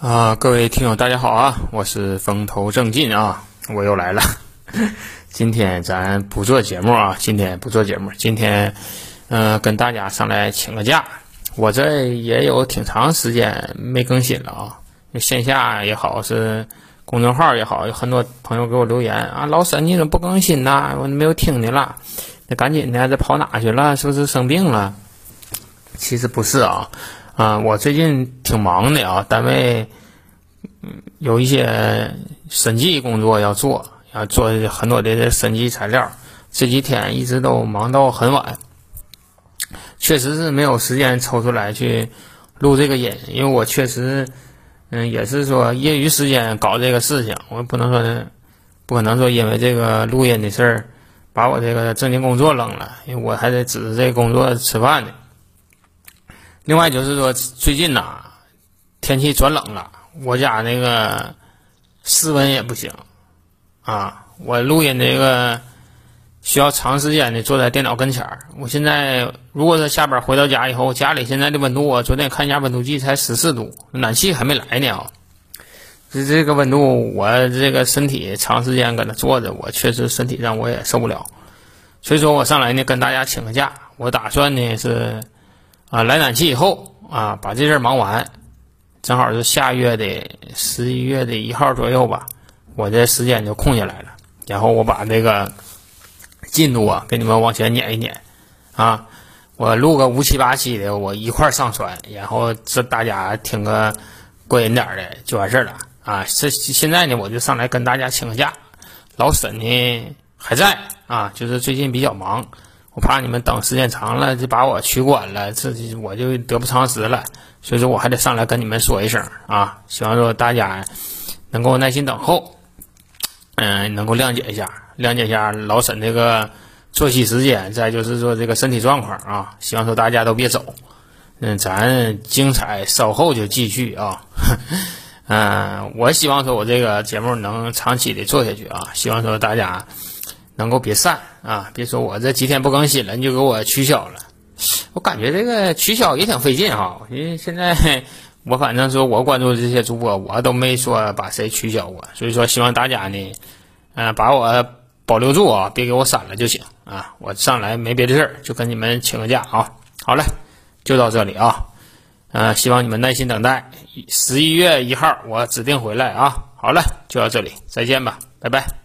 啊，各位听友，大家好啊！我是风头正劲啊，我又来了。今天咱不做节目啊，今天不做节目，今天嗯，跟大家上来请个假。我这也有挺长时间没更新了啊，线下也好，是公众号也好，有很多朋友给我留言啊，老沈你怎么不更新呢？我没有听你了，那赶紧的，这跑哪去了？是不是生病了？其实不是啊。啊，我最近挺忙的啊，单位嗯有一些审计工作要做，要做很多的审计材料。这几天一直都忙到很晚，确实是没有时间抽出来去录这个音，因为我确实嗯也是说业余时间搞这个事情，我不能说不可能说因为这个录音的事儿把我这个正经工作扔了，因为我还得指着这个工作吃饭呢。另外就是说，最近呐，天气转冷了，我家那个室温也不行啊。我录音这个需要长时间的坐在电脑跟前儿。我现在如果说下班回到家以后，家里现在的温度，我昨天看一下温度计才十四度，暖气还没来呢啊。这这个温度，我这个身体长时间搁那坐着，我确实身体上我也受不了。所以说我上来呢，跟大家请个假，我打算呢是。啊，来暖气以后啊，把这事儿忙完，正好是下月的十一月的一号左右吧，我这时间就空下来了。然后我把这个进度啊，给你们往前撵一撵啊，我录个五七八期的，我一块上传，然后这大家听个过瘾点的就完事儿了啊。这现在呢，我就上来跟大家请个假，老沈呢还在啊，就是最近比较忙。我怕你们等时间长了就把我取关了，这我就得不偿失了。所以说我还得上来跟你们说一声啊，希望说大家能够耐心等候，嗯，能够谅解一下，谅解一下老沈这个作息时间，再就是说这个身体状况啊，希望说大家都别走，嗯，咱精彩稍后就继续啊，嗯，我希望说我这个节目能长期的做下去啊，希望说大家。能够别散啊！别说我这几天不更新了，你就给我取消了。我感觉这个取消也挺费劲哈。因为现在我反正说我关注的这些主播，我都没说把谁取消过。所以说，希望大家呢，嗯，把我保留住啊，别给我删了就行啊。我上来没别的事儿，就跟你们请个假啊。好嘞，就到这里啊。嗯，希望你们耐心等待，十一月一号我指定回来啊。好了，就到这里，再见吧，拜拜。